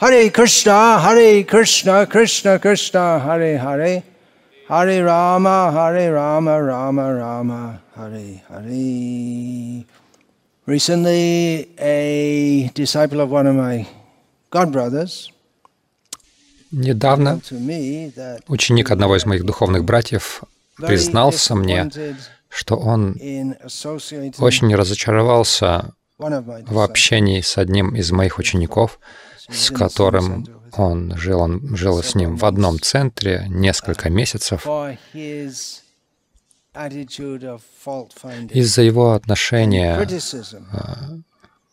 Hare Krishna, Hare Krishna, Krishna Krishna, Hare Hare, Hare Rama, Hare Rama, Rama Rama, Hare Hare. Recently, a disciple of one of my godbrothers Недавно ученик одного из моих духовных братьев признался мне, что он очень разочаровался в общении с одним из моих учеников, с которым он жил, он жил с ним в одном центре несколько месяцев. Из-за его отношения,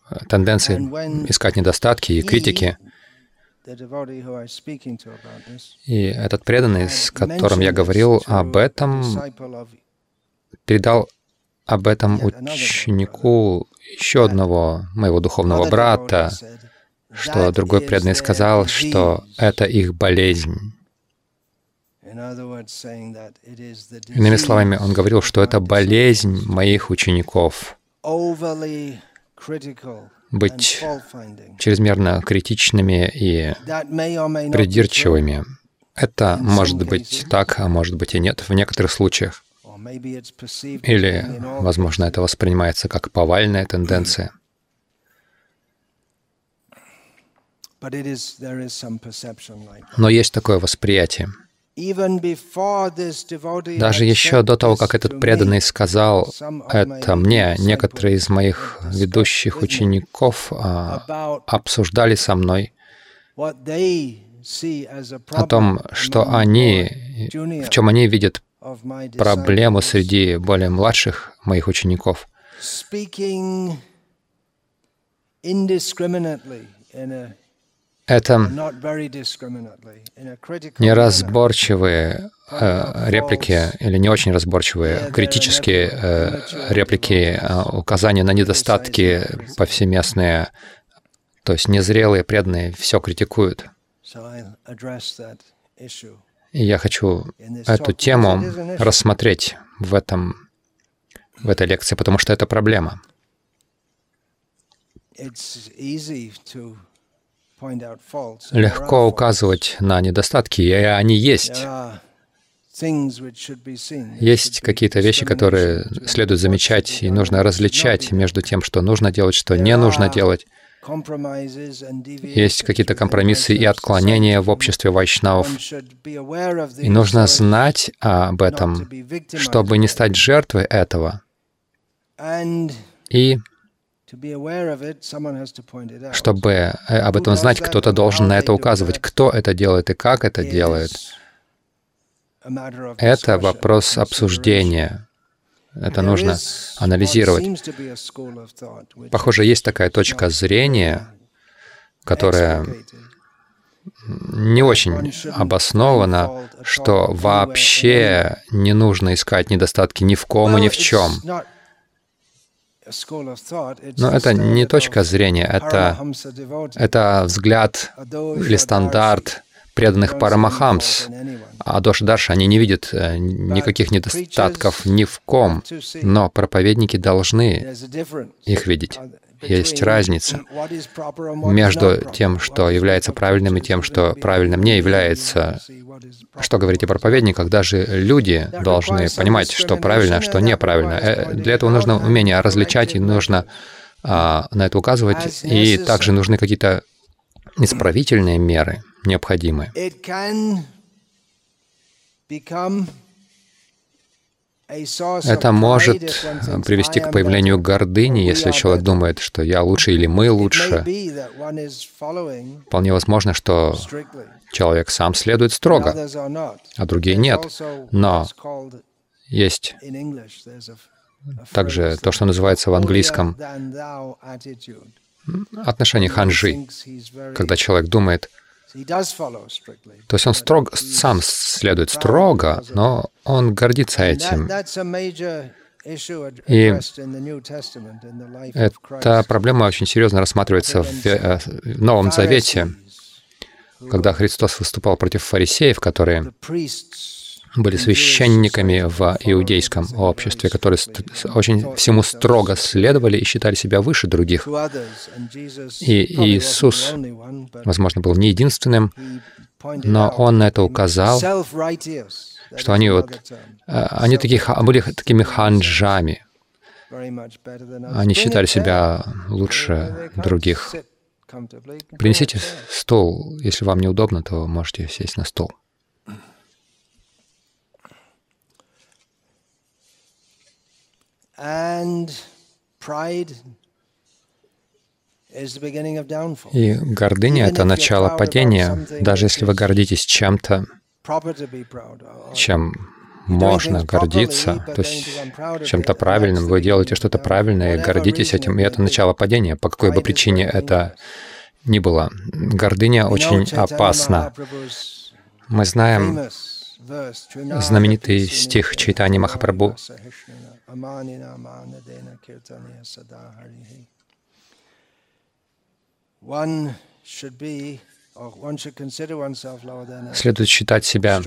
э, тенденции искать недостатки и критики, и этот преданный, с которым я говорил об этом, передал об этом ученику еще одного моего духовного брата, что другой преданный сказал, что это их болезнь. Иными словами, он говорил, что это болезнь моих учеников быть чрезмерно критичными и придирчивыми. Это может быть так, а может быть и нет в некоторых случаях. Или, возможно, это воспринимается как повальная тенденция. Но есть такое восприятие. Даже еще до того, как этот преданный сказал это мне, некоторые из моих ведущих учеников а, обсуждали со мной о том, что они, в чем они видят проблему среди более младших моих учеников. Это неразборчивые э, реплики или не очень разборчивые, критические э, реплики, э, указания на недостатки повсеместные, то есть незрелые, преданные, все критикуют. И я хочу эту тему рассмотреть в, этом, в этой лекции, потому что это проблема. Легко указывать на недостатки, и они есть. Есть какие-то вещи, которые следует замечать, и нужно различать между тем, что нужно делать, что не нужно делать. Есть какие-то компромиссы и отклонения в обществе вайшнавов. И нужно знать об этом, чтобы не стать жертвой этого. И чтобы об этом знать, кто-то должен на это указывать, кто это делает и как это делает. Это вопрос обсуждения. Это нужно анализировать. Похоже, есть такая точка зрения, которая не очень обоснована, что вообще не нужно искать недостатки ни в ком и ни в чем. Но это не точка зрения, это, это взгляд или стандарт преданных Парамахамс, а Доша Дарша, они не видят э, никаких недостатков ни в ком, но проповедники должны их видеть. Есть разница между тем, что является правильным, и тем, что правильным не является. Что говорить о проповедниках, даже люди должны понимать, что правильно, а что неправильно. Э, для этого нужно умение различать, и нужно а, на это указывать, и также нужны какие-то исправительные меры необходимы. Это может привести к появлению гордыни, если человек думает, что я лучше или мы лучше. Вполне возможно, что человек сам следует строго, а другие нет. Но есть также то, что называется в английском отношение ханжи, когда человек думает, то есть он строго, сам следует строго, но он гордится этим. И эта проблема очень серьезно рассматривается в э, Новом Завете, когда Христос выступал против фарисеев, которые были священниками в иудейском обществе, которые очень всему строго следовали и считали себя выше других. И Иисус, возможно, был не единственным, но Он на это указал, что они вот, э, они таких, были такими ханджами. Они считали себя лучше других. Принесите стол. Если вам неудобно, то можете сесть на стол. И гордыня — это начало падения. Даже если вы гордитесь чем-то, чем можно гордиться, то есть чем-то правильным, вы делаете что-то правильное и гордитесь этим, и это начало падения, по какой бы причине это ни было. Гордыня очень опасна. Мы знаем знаменитый стих Чайтани Махапрабху. Следует считать себя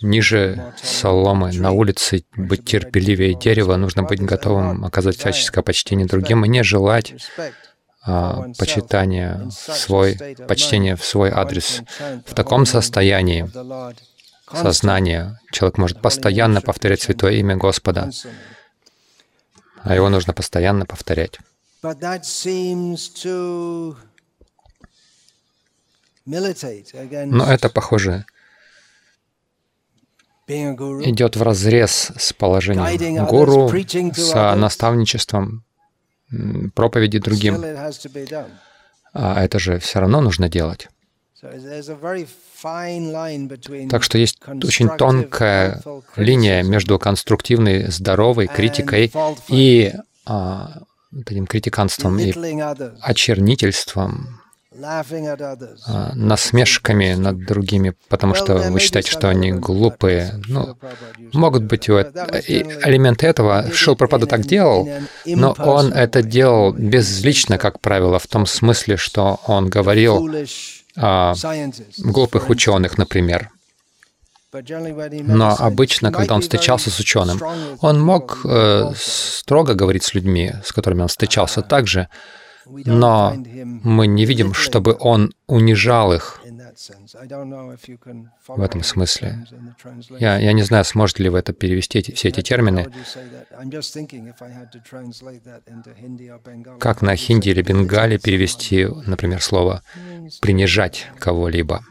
ниже соломы на улице, быть терпеливее дерева, нужно быть готовым оказать всяческое почтение другим и не желать а, почитания в свой, почтения в свой адрес. В таком состоянии сознания человек может постоянно повторять святое имя Господа, а его нужно постоянно повторять. Но это, похоже, идет в разрез с положением гуру, с наставничеством, проповеди другим. А это же все равно нужно делать. Так что есть очень тонкая линия между конструктивной, здоровой критикой и а, этим критиканством и очернительством, а, насмешками над другими, потому что вы считаете, что они глупые. Ну, могут быть элементы этого. Шил Пропада так делал, но он это делал безлично, как правило, в том смысле, что он говорил о глупых ученых, например. Но обычно, когда он встречался с ученым, он мог э, строго говорить с людьми, с которыми он встречался также, но мы не видим, чтобы он унижал их в этом смысле. Я, я не знаю, сможете ли вы это перевести, эти, все эти термины. Как на хинди или бенгале перевести, например, слово «принижать кого-либо»?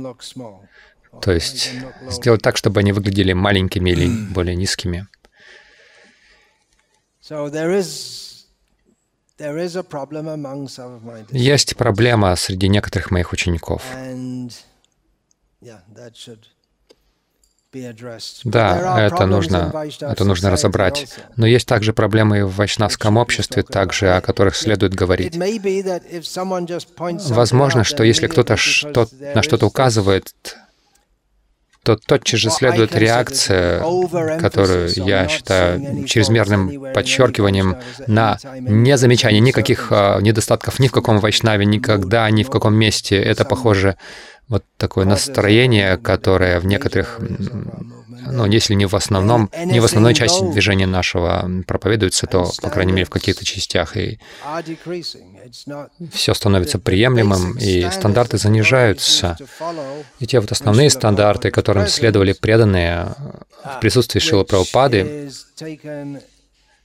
Look small. То есть сделать так, чтобы они выглядели маленькими или более низкими. Есть проблема среди некоторых моих учеников. Да, это нужно, это нужно разобрать. Но есть также проблемы в вайшнавском обществе, также о которых следует говорить. Возможно, что если кто-то что, на что-то указывает, то тотчас же следует реакция, которую я считаю чрезмерным подчеркиванием на незамечание никаких а, недостатков ни в каком вайшнаве, никогда, ни в каком месте. Это похоже вот такое настроение, которое в некоторых ну, если не в основном, не в основной части движения нашего проповедуется, то, по крайней мере, в каких-то частях, и все становится приемлемым, и стандарты занижаются. И те вот основные стандарты, которым следовали преданные в присутствии Шила Прабхупады,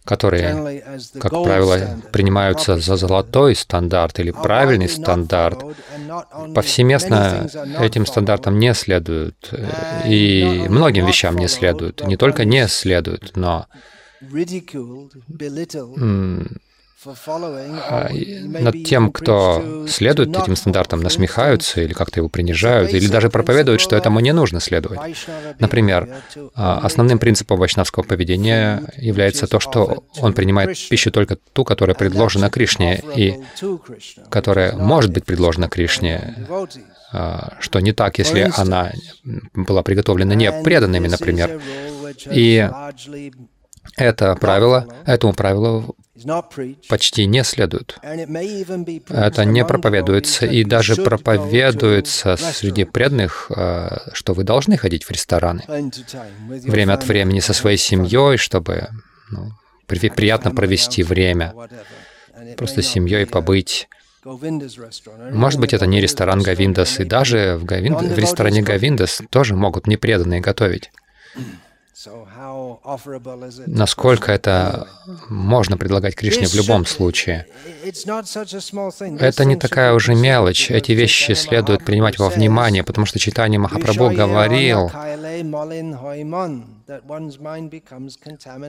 которые, как правило, принимаются за золотой стандарт или правильный стандарт, повсеместно этим стандартам не следуют, э, и многим вещам не следуют. Не только не следуют, но над тем, кто следует этим стандартам, насмехаются или как-то его принижают, или даже проповедуют, что этому не нужно следовать. Например, а, основным принципом вайшнавского поведения является то, что он принимает пищу только ту, которая предложена Кришне, и которая может быть предложена Кришне, а, что не так, если она была приготовлена не преданными, например. И Это правило, этому правилу почти не следуют. Это не проповедуется, и даже проповедуется среди преданных, э, что вы должны ходить в рестораны. Время от времени со своей семьей, чтобы ну, приятно провести время, просто с семьей побыть. Может быть, это не ресторан Гавиндас, и даже в, Гавинд... в ресторане Гавиндас тоже могут непреданные готовить. Насколько это можно предлагать Кришне в любом случае? Это не такая уже мелочь. Эти вещи следует принимать во внимание, потому что читание Махапрабху говорил,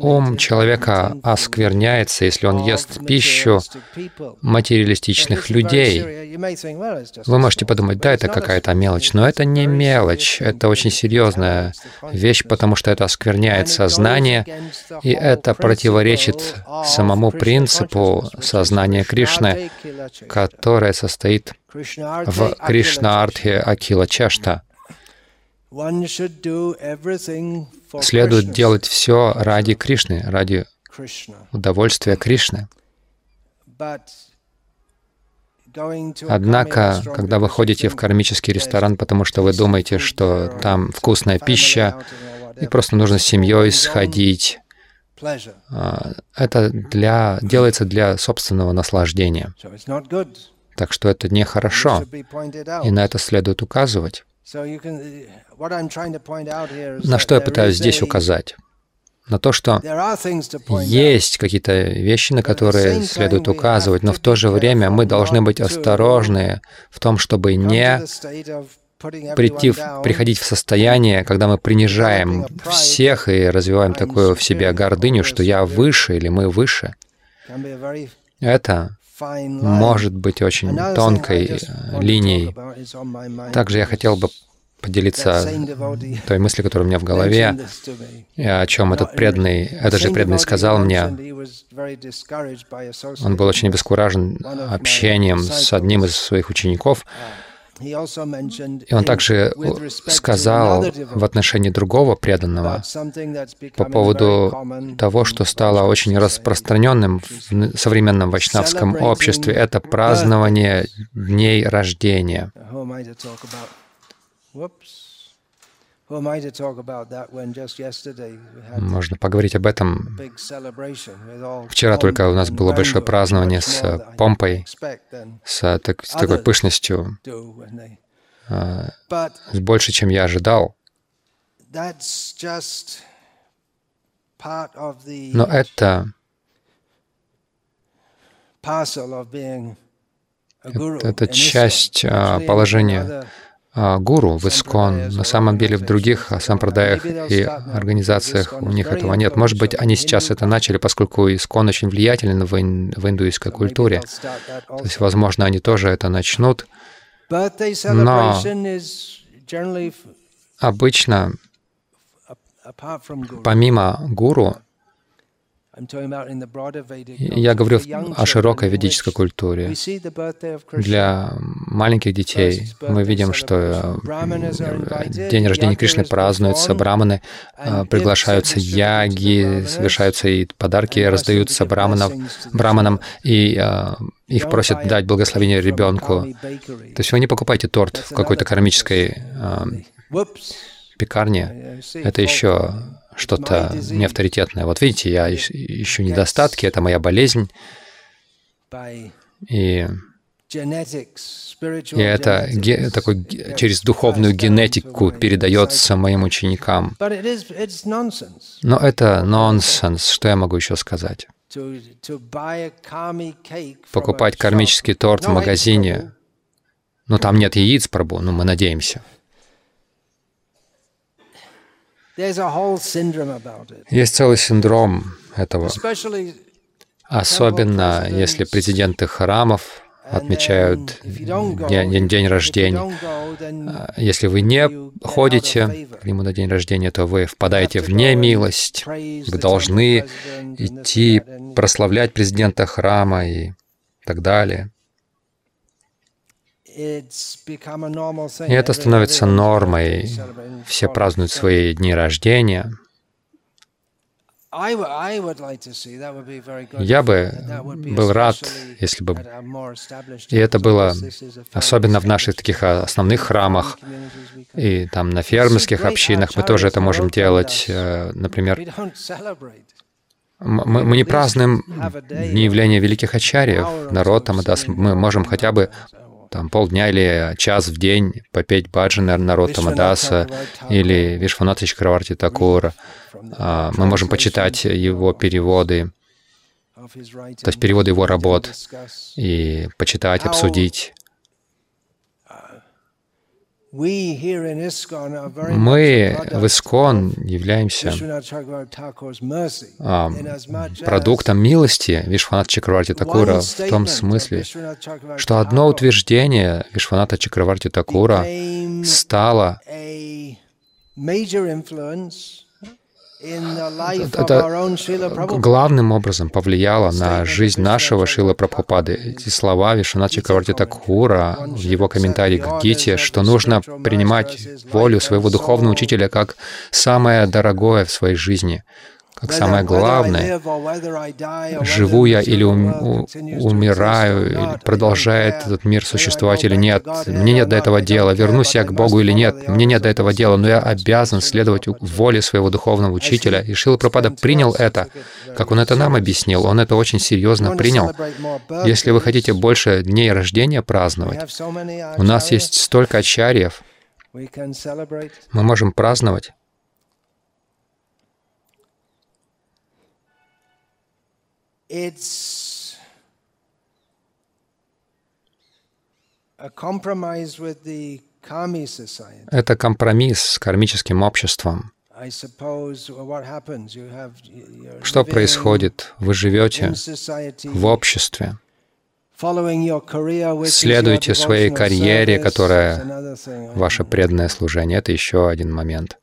Ум человека оскверняется, если он ест пищу материалистичных людей. Вы можете подумать, да, это какая-то мелочь, но это не мелочь, это очень серьезная вещь, потому что это оскверняет сознание, и это противоречит самому принципу сознания Кришны, которое состоит в Кришна-артхе Акила Чашта следует делать все ради Кришны, ради удовольствия Кришны. Однако, когда вы ходите в кармический ресторан, потому что вы думаете, что там вкусная пища, и просто нужно с семьей сходить, а, это для, делается для собственного наслаждения. Так что это нехорошо, и на это следует указывать. На что я пытаюсь здесь указать? На то, что есть какие-то вещи, на которые следует указывать, но в то же время мы должны быть осторожны в том, чтобы не прийти, приходить в состояние, когда мы принижаем всех и развиваем такую в себе гордыню, что я выше или мы выше. Это может быть очень тонкой э, линией. Также я хотел бы поделиться той мыслью, которая у меня в голове, о чем этот преданный, этот же преданный сказал мне. Он был очень обескуражен общением с одним из своих учеников, и он также сказал в отношении другого преданного по поводу того, что стало очень распространенным в современном вайшнавском обществе. Это празднование дней рождения. Можно поговорить об этом. Вчера только у нас было большое празднование с помпой, с, так, с такой пышностью, а, с больше, чем я ожидал. Но это это часть положения гуру в Искон. На самом деле в других сампрадаях и организациях у них этого нет. Может быть, они сейчас это начали, поскольку Искон очень влиятелен в, ин, в индуистской культуре. То есть, возможно, они тоже это начнут. Но обычно, помимо гуру, я говорю о широкой ведической культуре. Для маленьких детей мы видим, что э, день рождения Кришны празднуется, браманы э, приглашаются яги, совершаются и подарки раздаются браманов, браманам, и э, их просят дать благословение ребенку. То есть вы не покупайте торт в какой-то кармической пекарне. Это еще что-то неавторитетное. Вот видите, я ищу недостатки, это моя болезнь. И, и это ге, такой, через духовную генетику передается моим ученикам. Но это нонсенс. Что я могу еще сказать? Покупать кармический торт в магазине. Но там нет яиц, Прабу, но мы надеемся. Есть целый синдром этого, особенно если президенты храмов отмечают день, день рождения. А, если вы не ходите к нему на день рождения, то вы впадаете в немилость. Вы должны идти прославлять президента храма и так далее. И это становится нормой. Все празднуют свои дни рождения. Я бы был рад, если бы... И это было особенно в наших таких основных храмах, и там на фермерских общинах мы тоже это можем делать. Э, например, мы, мы не празднуем дни явления великих ачарьев, народ там, мы можем хотя бы там полдня или час в день попеть баджаны народ Тамадаса или Вишванатха Чакраварти Такура. Мы можем почитать его переводы, то есть переводы его работ, и почитать, обсудить. Мы в Искон являемся а, продуктом милости Вишваната Чакраварти Такура в том смысле, что одно утверждение Вишваната Чакраварти Такура стало это главным образом повлияло на жизнь нашего Шила Прабхупады. Эти слова Вишванат Чакраварти Такура в его комментарии к Гите, что нужно принимать волю своего духовного учителя как самое дорогое в своей жизни как самое главное, живу я или ум, умираю, или продолжает этот мир существовать или нет, мне нет до этого дела, вернусь я к Богу или нет, мне нет до этого дела, но я обязан следовать воле своего духовного учителя. И Шила Пропада принял это, как он это нам объяснил, он это очень серьезно принял. Если вы хотите больше дней рождения праздновать, у нас есть столько ачарьев, мы можем праздновать it's Это компромисс с кармическим обществом. Что происходит? Вы живете в обществе, следуете своей карьере, которая ваше преданное служение. Это еще один момент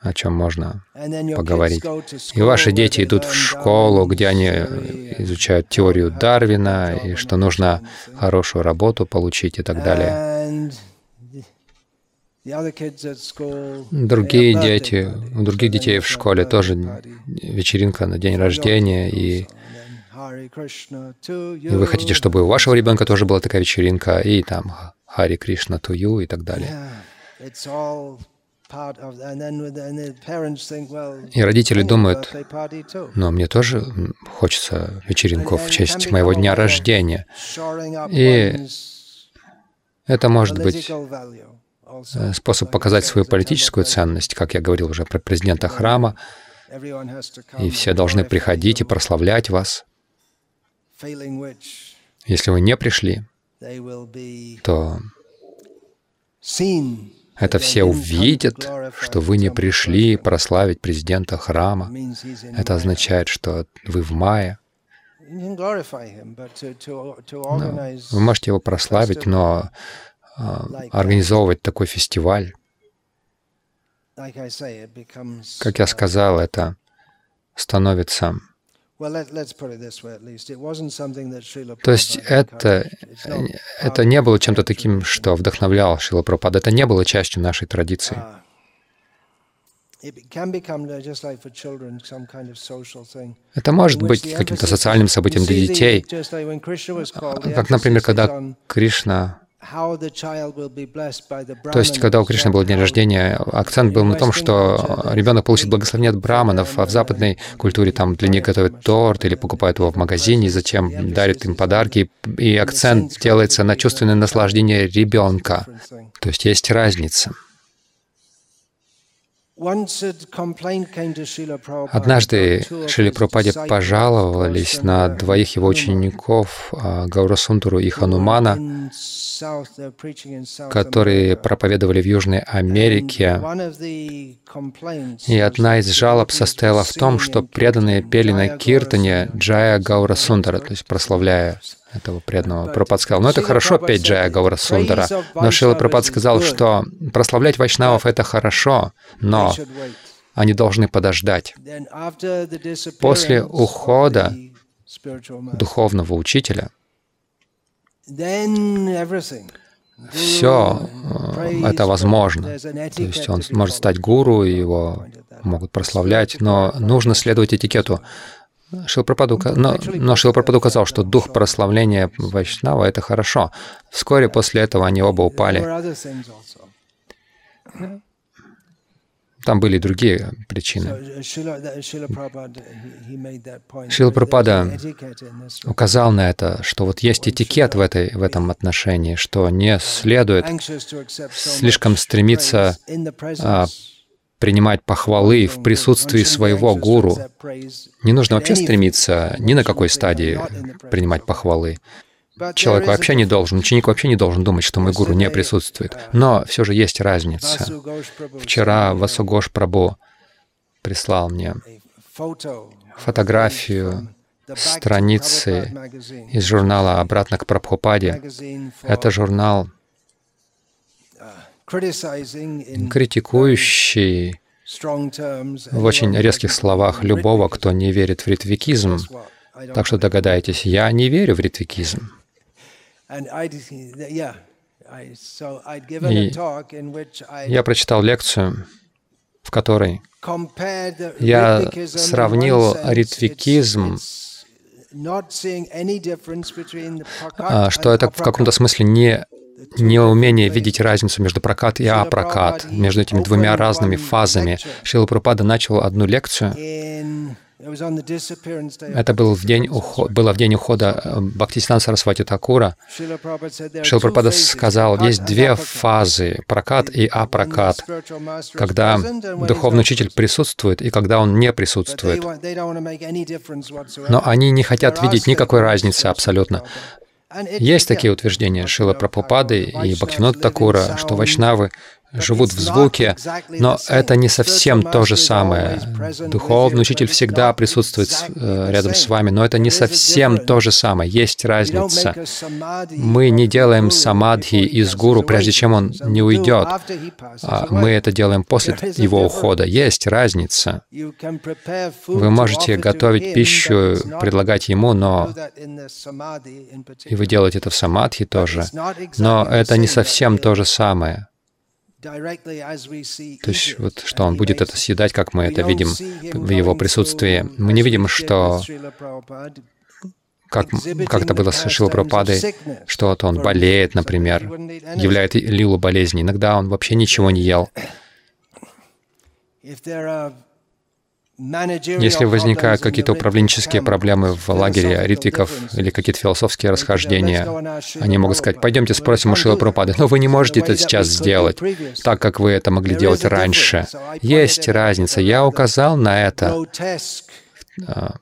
о чем можно поговорить. И ваши дети идут в школу, где они изучают теорию Дарвина, и что нужно хорошую работу получить и так далее. Другие дети, у других детей в школе тоже вечеринка на день рождения, и, и вы хотите, чтобы у вашего ребенка тоже была такая вечеринка, и там Хари Кришна Тую и так далее. И родители думают, но мне тоже хочется вечеринку в честь моего дня рождения. И это может быть э, способ показать свою политическую ценность, как я говорил уже про президента храма, и все должны приходить и прославлять вас. Если вы не пришли, то это все увидят, что вы не пришли прославить президента храма. Это означает, что вы в мае. Но вы можете его прославить, но а, организовывать такой фестиваль, как я сказал, это становится то есть это, это не было чем-то таким, что вдохновлял Шила Прабхупада. Это не было частью нашей традиции. Это может быть каким-то социальным событием для детей. Как, например, когда Кришна то есть, когда у Кришны был день рождения, акцент был на том, что ребенок получит благословение от браманов, а в западной культуре там для них готовят торт или покупают его в магазине, затем дарят им подарки, и акцент делается на чувственное наслаждение ребенка. То есть есть разница. Однажды Шили Прабхупаде пожаловались на двоих его учеников, а, Гаурасунтуру и Ханумана, которые проповедовали в Южной Америке. И одна из жалоб состояла в том, что преданные пели на киртане Джая Гаурасундара, то есть прославляя этого преданного. Прабхупад сказал, ну это хорошо петь Джая Гаура Сундара, но Шила Прабхупад сказал, что прославлять вайшнавов — это хорошо, но они должны подождать. После ухода духовного учителя все э, это возможно. То есть он может стать гуру, его могут прославлять, но нужно следовать этикету. Шилпрападу, но, но Шилпрападу указал, что дух прославления Вайшнава — это хорошо. Вскоре после этого они оба упали. Там были другие причины. Шила Прабхупада указал на это, что вот есть этикет в, этой, в этом отношении, что не следует слишком стремиться а, принимать похвалы в присутствии своего гуру. Не нужно вообще стремиться ни на какой стадии принимать похвалы. Человек вообще не должен, ученик вообще не должен думать, что мой гуру не присутствует. Но все же есть разница. Вчера Васугош Прабу прислал мне фотографию страницы из журнала «Обратно к Прабхупаде». Это журнал, критикующий в очень резких словах любого, кто не верит в ритвикизм. Так что догадайтесь, я не верю в ритвикизм. И я прочитал лекцию, в которой я сравнил ритвикизм, а, что это в каком-то смысле не неумение видеть разницу между прокат и апрокат, между этими двумя разными фазами. Шила Прупада начал одну лекцию это был в день уход, было в день ухода э, Бхактиситан Сарасвати Такура. Шила сказал, есть две фазы, прокат и апрокат, когда духовный учитель присутствует и когда он не присутствует. Но они не хотят видеть никакой разницы абсолютно. Есть такие утверждения Шила Прабхупады и Бхактивинода Такура, что вайшнавы живут в звуке, но это не совсем то же самое. Духовный учитель всегда присутствует э, рядом с вами, но это не совсем то же самое. Есть разница. Мы не делаем самадхи из гуру, прежде чем он не уйдет. А мы это делаем после его ухода. Есть разница. Вы можете готовить пищу, предлагать ему, но и вы делаете это в самадхи тоже. Но это не совсем то же самое. То есть вот что он будет это съедать, как мы это видим в его присутствии. Мы не видим, что как, как это было с Шила Прабхупадой, что вот он болеет, например, являет лилу болезни. Иногда он вообще ничего не ел. Если возникают какие-то управленческие проблемы в лагере ритвиков или какие-то философские расхождения, они могут сказать, пойдемте спросим у Шила Прабхупады, но вы не можете это сейчас сделать, так как вы это могли делать раньше. Есть разница. Я указал на это, а,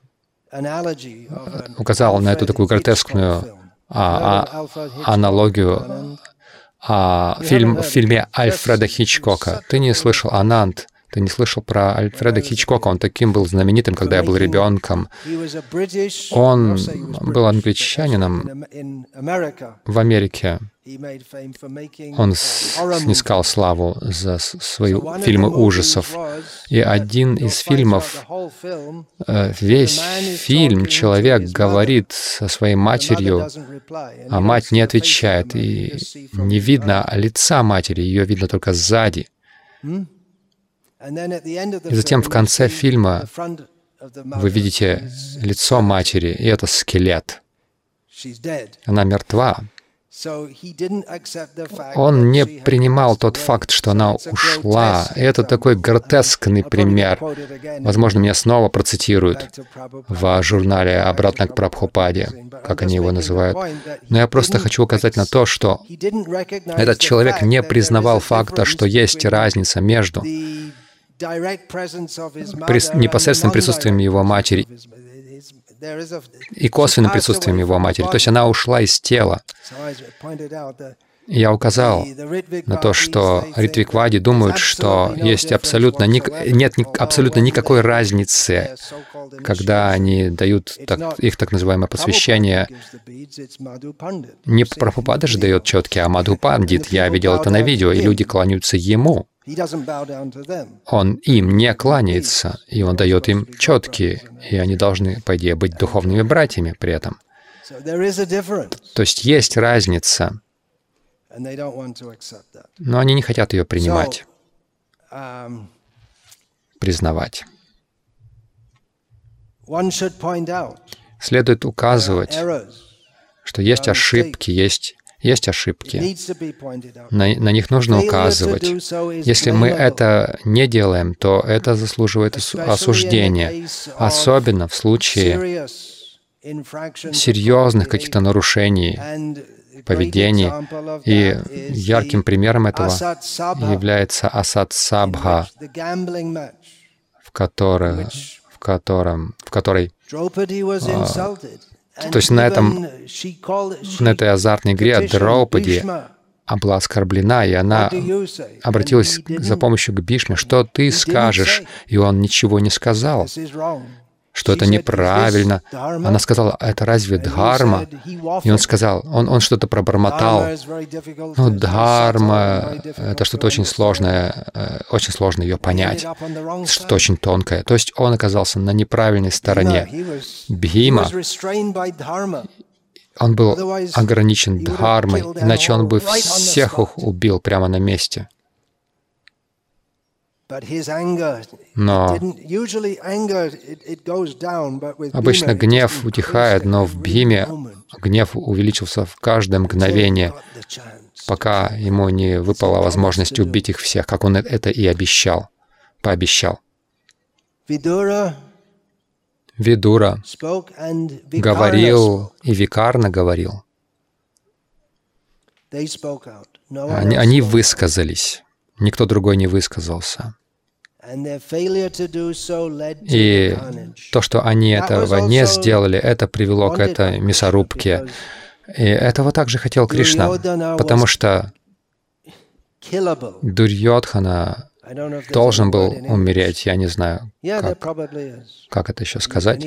указал на эту такую гротескную а, а, аналогию а, фильм, в фильме Альфреда Хичкока. Ты не слышал «Анант»? Ты не слышал про Альфреда Хичкока? Он таким был знаменитым, когда я был ребенком. Он был англичанином в Америке. Он снискал славу за свои фильмы ужасов. И один из фильмов, э, весь фильм человек говорит со своей матерью, а мать не отвечает, и не видно лица матери, ее видно только сзади. И затем в конце фильма вы видите лицо матери, и это скелет. Она мертва. Он не принимал тот факт, что она ушла. И это такой гротескный пример. Возможно, меня снова процитируют в журнале «Обратно к Прабхупаде», как они его называют. Но я просто хочу указать на то, что этот человек не признавал факта, что есть разница между непосредственным присутствием его матери и косвенным присутствием его матери. То есть она ушла из тела. Я указал на то, что ритвиквади думают, что есть абсолютно ни, нет ни, абсолютно никакой разницы, когда они дают так, их так называемое посвящение. Не Прабхупада же дает четкие, а Мадху Пандит. Я видел это на видео, и люди кланяются ему. Он им не кланяется, и он дает им четкие, и они должны, по идее, быть духовными братьями при этом. То есть есть разница. Но они не хотят ее принимать, um, признавать. Следует указывать, что есть ошибки, есть, есть ошибки. На, на них нужно указывать. Если мы это не делаем, то это заслуживает осуждения, особенно в случае серьезных каких-то нарушений поведений. И ярким примером этого является Асад Сабха, в, которой, в, котором, в которой а, то есть на, этом, на этой азартной игре Драупади была оскорблена, и она обратилась за помощью к Бишме. «Что ты скажешь?» И он ничего не сказал что это неправильно. Она сказала, это разве дхарма? И он сказал, он, он что-то пробормотал. Ну, дхарма — это что-то очень сложное, э, очень сложно ее понять, что-то очень тонкое. То есть он оказался на неправильной стороне. Бхима, он был ограничен дхармой, иначе он бы всех их убил прямо на месте. Но обычно гнев утихает, но в Бхиме гнев увеличился в каждое мгновение, пока ему не выпала возможность убить их всех, как он это и обещал, пообещал. Видура говорил и Викарна говорил. Они, они высказались, никто другой не высказался. И то, что они этого не сделали, это привело к этой мясорубке. И этого также хотел Кришна, потому что Дурьотхана должен был умереть, я не знаю, как, как это еще сказать.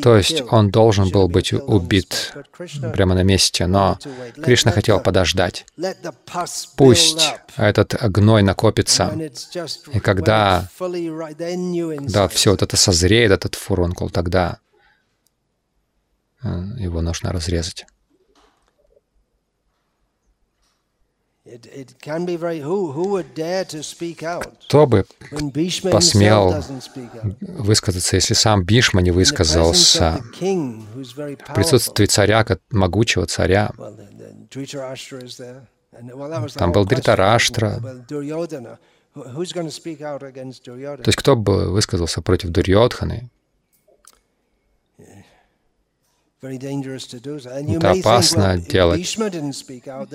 То есть он должен был быть убит прямо на месте, но Кришна хотел подождать. Пусть этот гной накопится, и когда, когда все вот это созреет, этот фурункул, тогда э, его нужно разрезать. Кто бы посмел высказаться, если сам Бишма не высказался? в присутствии царя, могучего царя? Там был Дритараштра. То есть кто бы высказался против Дурьодханы? Это опасно делать.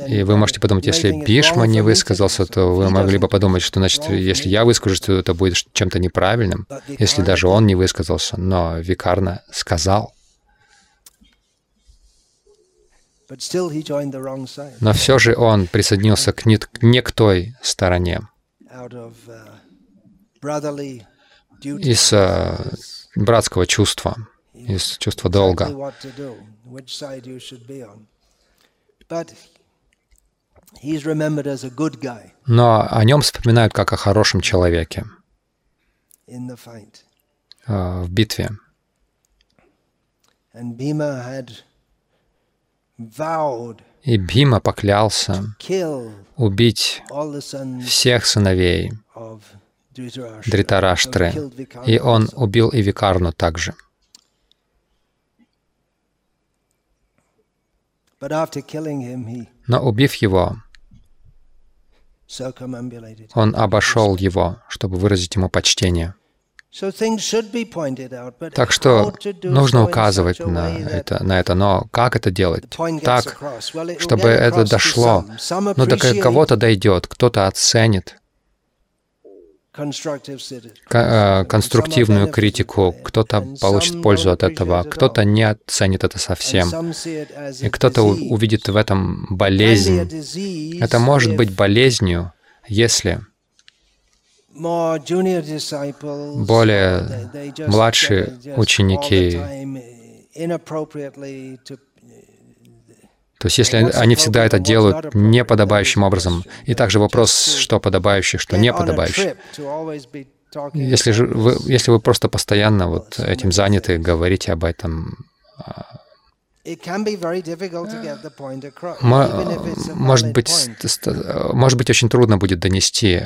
И вы можете подумать, если Бишма не высказался, то вы могли бы подумать, что, значит, если я выскажусь, то это будет чем-то неправильным, если даже он не высказался. Но Викарна сказал. Но все же он присоединился к не, не к той стороне. Из uh, братского чувства из чувства долга. Но о нем вспоминают как о хорошем человеке а, в битве. И Бима поклялся убить всех сыновей Дритараштры, и он убил и Викарну также. Но убив его, он обошел его, чтобы выразить ему почтение. Так что нужно указывать на это, на это, но как это делать? Так, чтобы это дошло. Но до кого-то дойдет, кто-то оценит, Э, конструктивную критику, кто-то получит пользу от этого, кто-то не оценит это совсем, и кто-то увидит в этом болезнь. Это может быть болезнью, если более младшие ученики то есть если они всегда это делают неподобающим образом, и также вопрос, что подобающее, что неподобающее. Если, же вы, если вы просто постоянно вот этим заняты, говорите об этом, может быть, может быть, очень трудно будет донести,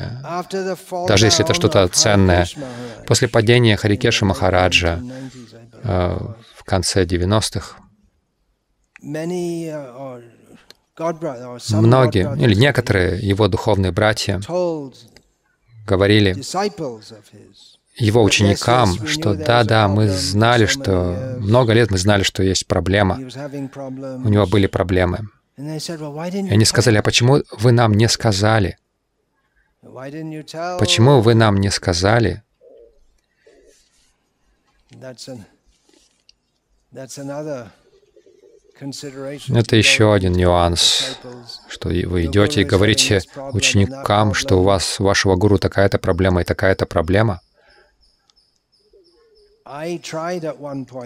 даже если это что-то ценное. После падения Харикеша Махараджа э, в конце 90-х многие или некоторые его духовные братья говорили его ученикам, что да-да, мы знали, что много лет мы знали, что есть проблема. У него были проблемы. И они сказали, а почему вы нам не сказали? Почему вы нам не сказали? Это еще один нюанс, что вы идете и говорите ученикам, что у вас, у вашего гуру такая-то проблема и такая-то проблема.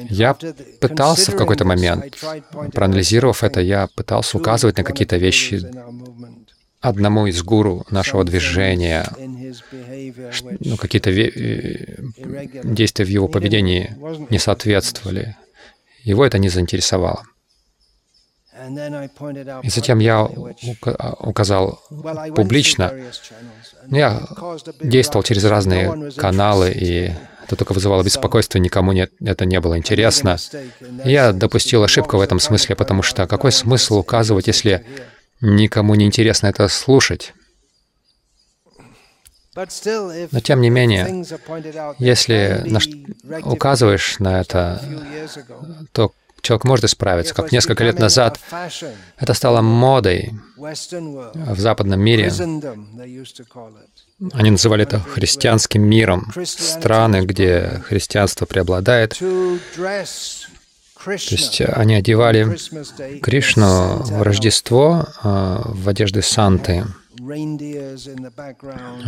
Я пытался в какой-то момент, проанализировав это, я пытался указывать на какие-то вещи одному из гуру нашего движения, ну, какие-то э, действия в его поведении не соответствовали. Его это не заинтересовало. И затем я указал публично, я действовал через разные каналы, и это только вызывало беспокойство, никому не, это не было интересно. Я допустил ошибку в этом смысле, потому что какой смысл указывать, если никому не интересно это слушать? Но тем не менее, если указываешь на это, то человек может исправиться. Как несколько лет назад это стало модой в западном мире. Они называли это христианским миром. Страны, где христианство преобладает. То есть они одевали Кришну в Рождество а, в одежды Санты. У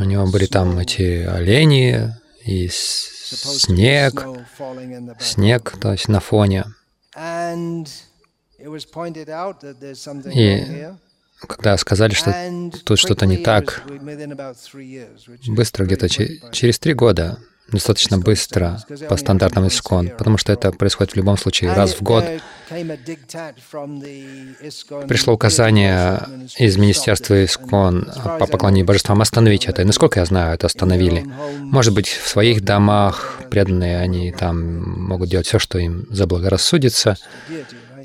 него были там эти олени и снег, снег, то есть на фоне. И когда сказали, что тут что-то не так, быстро, где-то через три года, достаточно быстро по стандартам искон, потому что это происходит в любом случае раз в год. Пришло указание из Министерства искон по поклонению божествам остановить это. И насколько я знаю, это остановили. Может быть, в своих домах преданные, они там могут делать все, что им заблагорассудится.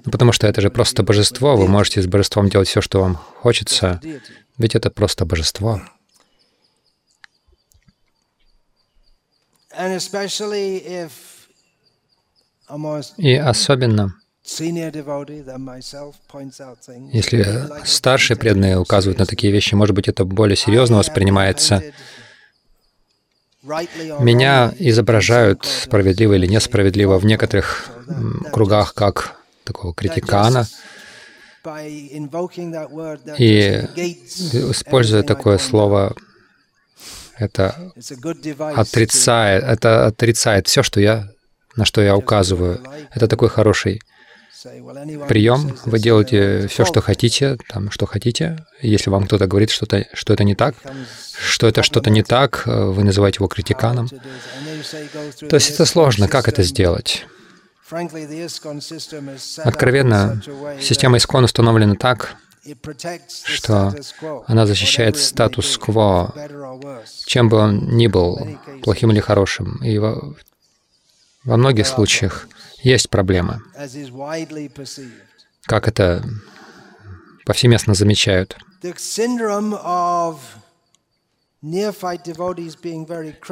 Потому что это же просто божество, вы можете с божеством делать все, что вам хочется, ведь это просто божество. И особенно, если старшие преданные указывают на такие вещи, может быть, это более серьезно воспринимается. Меня изображают справедливо или несправедливо в некоторых кругах как такого критикана. И используя такое слово, это отрицает, это отрицает все, что я, на что я указываю. Это такой хороший прием. Вы делаете все, что хотите, там, что хотите. Если вам кто-то говорит, что, -то, что это не так, что это что-то не так, вы называете его критиканом. То есть это сложно. Как это сделать? Откровенно, система Искон установлена так, что она защищает статус-кво, чем бы он ни был, плохим или хорошим. И во, во многих случаях есть проблемы, как это повсеместно замечают.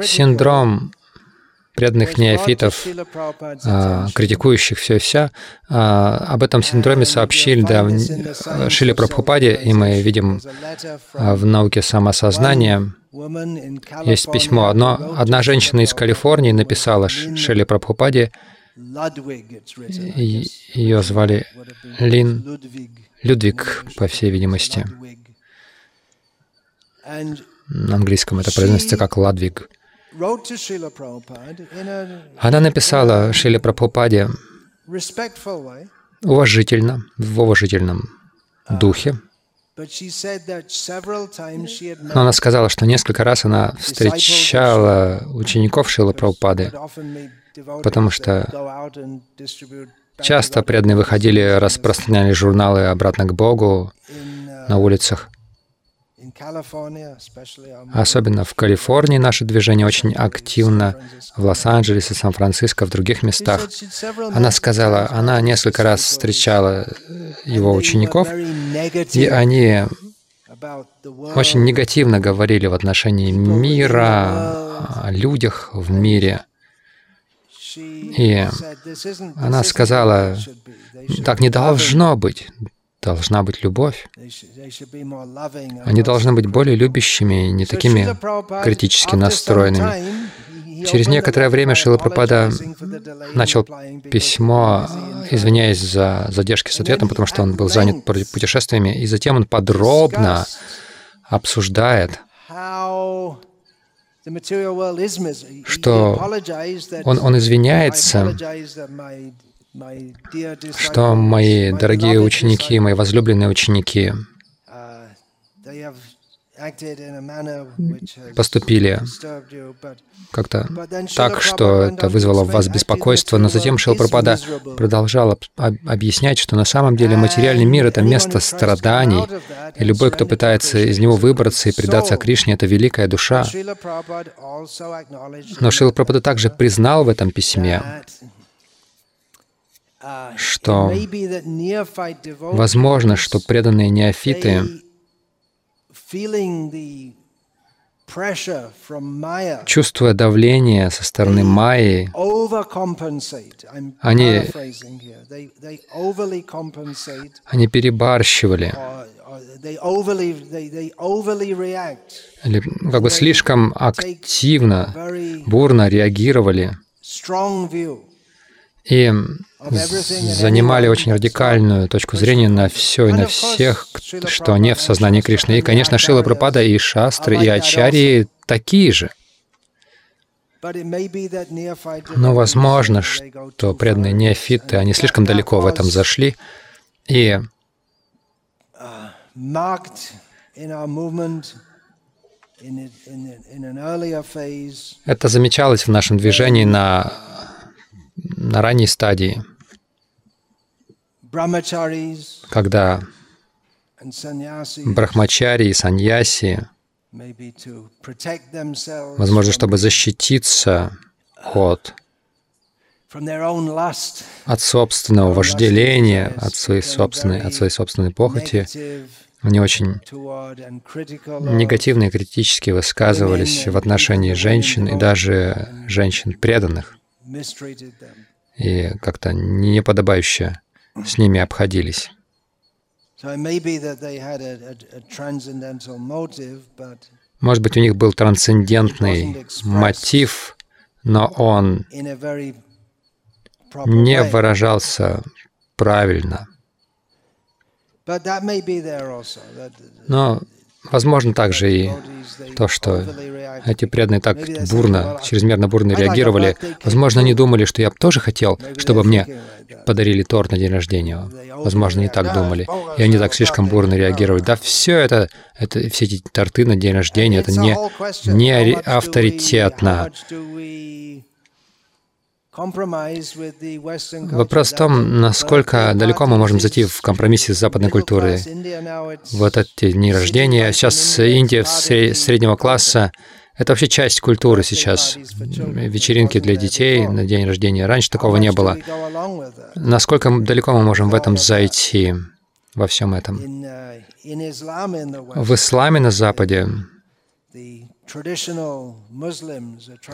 Синдром преданных неофитов, а, критикующих все и вся. А, об этом синдроме сообщили да, Шили Прабхупаде, и мы видим а, в науке самосознания, есть письмо. Одно, одна женщина из Калифорнии написала Шили Прабхупаде, ее звали Лин Людвиг, по всей видимости. На английском это произносится как Ладвиг. Она написала Шиле Прабхупаде уважительно, в уважительном uh, духе. Но она сказала, что несколько раз она встречала учеников Шилы Прабхупады, потому что Часто преданные выходили, распространяли журналы обратно к Богу на улицах. Особенно в Калифорнии наше движение очень активно, в Лос-Анджелесе, Сан-Франциско, в других местах. Она сказала, она несколько раз встречала его учеников, и они очень негативно говорили в отношении мира, о людях в мире. И она сказала, так не должно быть должна быть любовь. Они должны быть более любящими и не такими критически настроенными. Через некоторое время Шила Прабхада начал письмо, извиняясь за задержки с ответом, потому что он был занят путешествиями, и затем он подробно обсуждает, что он, он извиняется что мои дорогие ученики, мои возлюбленные ученики поступили как-то так, что это вызвало в вас беспокойство. Но затем Шилпрапада продолжал объяснять, что на самом деле материальный мир — это место страданий, и любой, кто пытается из него выбраться и предаться Кришне, — это великая душа. Но Шилпрапада также признал в этом письме, что возможно, что преданные неофиты чувствуя давление со стороны Майи, они, они перебарщивали, или как бы слишком активно, бурно реагировали и занимали очень радикальную точку зрения на все и на всех, что не в сознании Кришны. И, конечно, Шила Прабхада и Шастры, и Ачарьи такие же. Но возможно, что преданные неофиты, они слишком далеко в этом зашли, и это замечалось в нашем движении на на ранней стадии, когда брахмачари и саньяси, возможно, чтобы защититься от от собственного вожделения, от своей собственной, от своей собственной похоти, они очень негативно и критически высказывались в отношении женщин и даже женщин преданных и как-то неподобающе с ними обходились. Может быть, у них был трансцендентный мотив, но он не выражался правильно. Но Возможно также и то, что эти преданные так бурно, чрезмерно бурно реагировали. Возможно, они думали, что я тоже хотел, чтобы мне подарили торт на день рождения. Возможно, они так думали. И они так слишком бурно реагировали. Да все это, это все эти торты на день рождения, это не, не авторитетно. Вопрос в том, насколько далеко мы можем зайти в компромиссе с западной культурой. Вот эти дни рождения. Сейчас Индия среднего класса — это вообще часть культуры сейчас. Вечеринки для детей на день рождения. Раньше такого не было. Насколько далеко мы можем в этом зайти, во всем этом? В исламе на Западе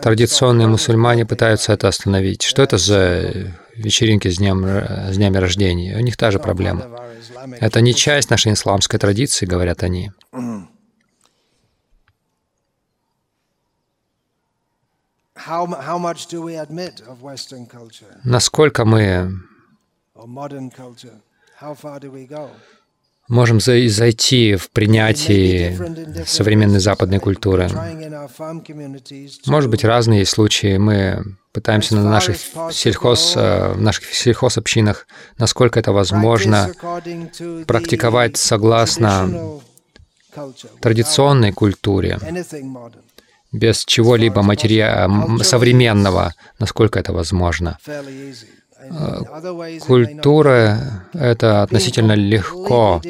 Традиционные мусульмане пытаются это остановить. Что это за вечеринки с, днем, с днями рождения? У них та же проблема. Это не часть нашей исламской традиции, говорят они. Насколько мы можем зайти в принятие современной западной культуры. Может быть, разные случаи. Мы пытаемся на наших сельхоз, э, в наших сельхозобщинах, насколько это возможно, практиковать согласно традиционной культуре, без чего-либо материя... современного, насколько это возможно. Культура — это относительно легко.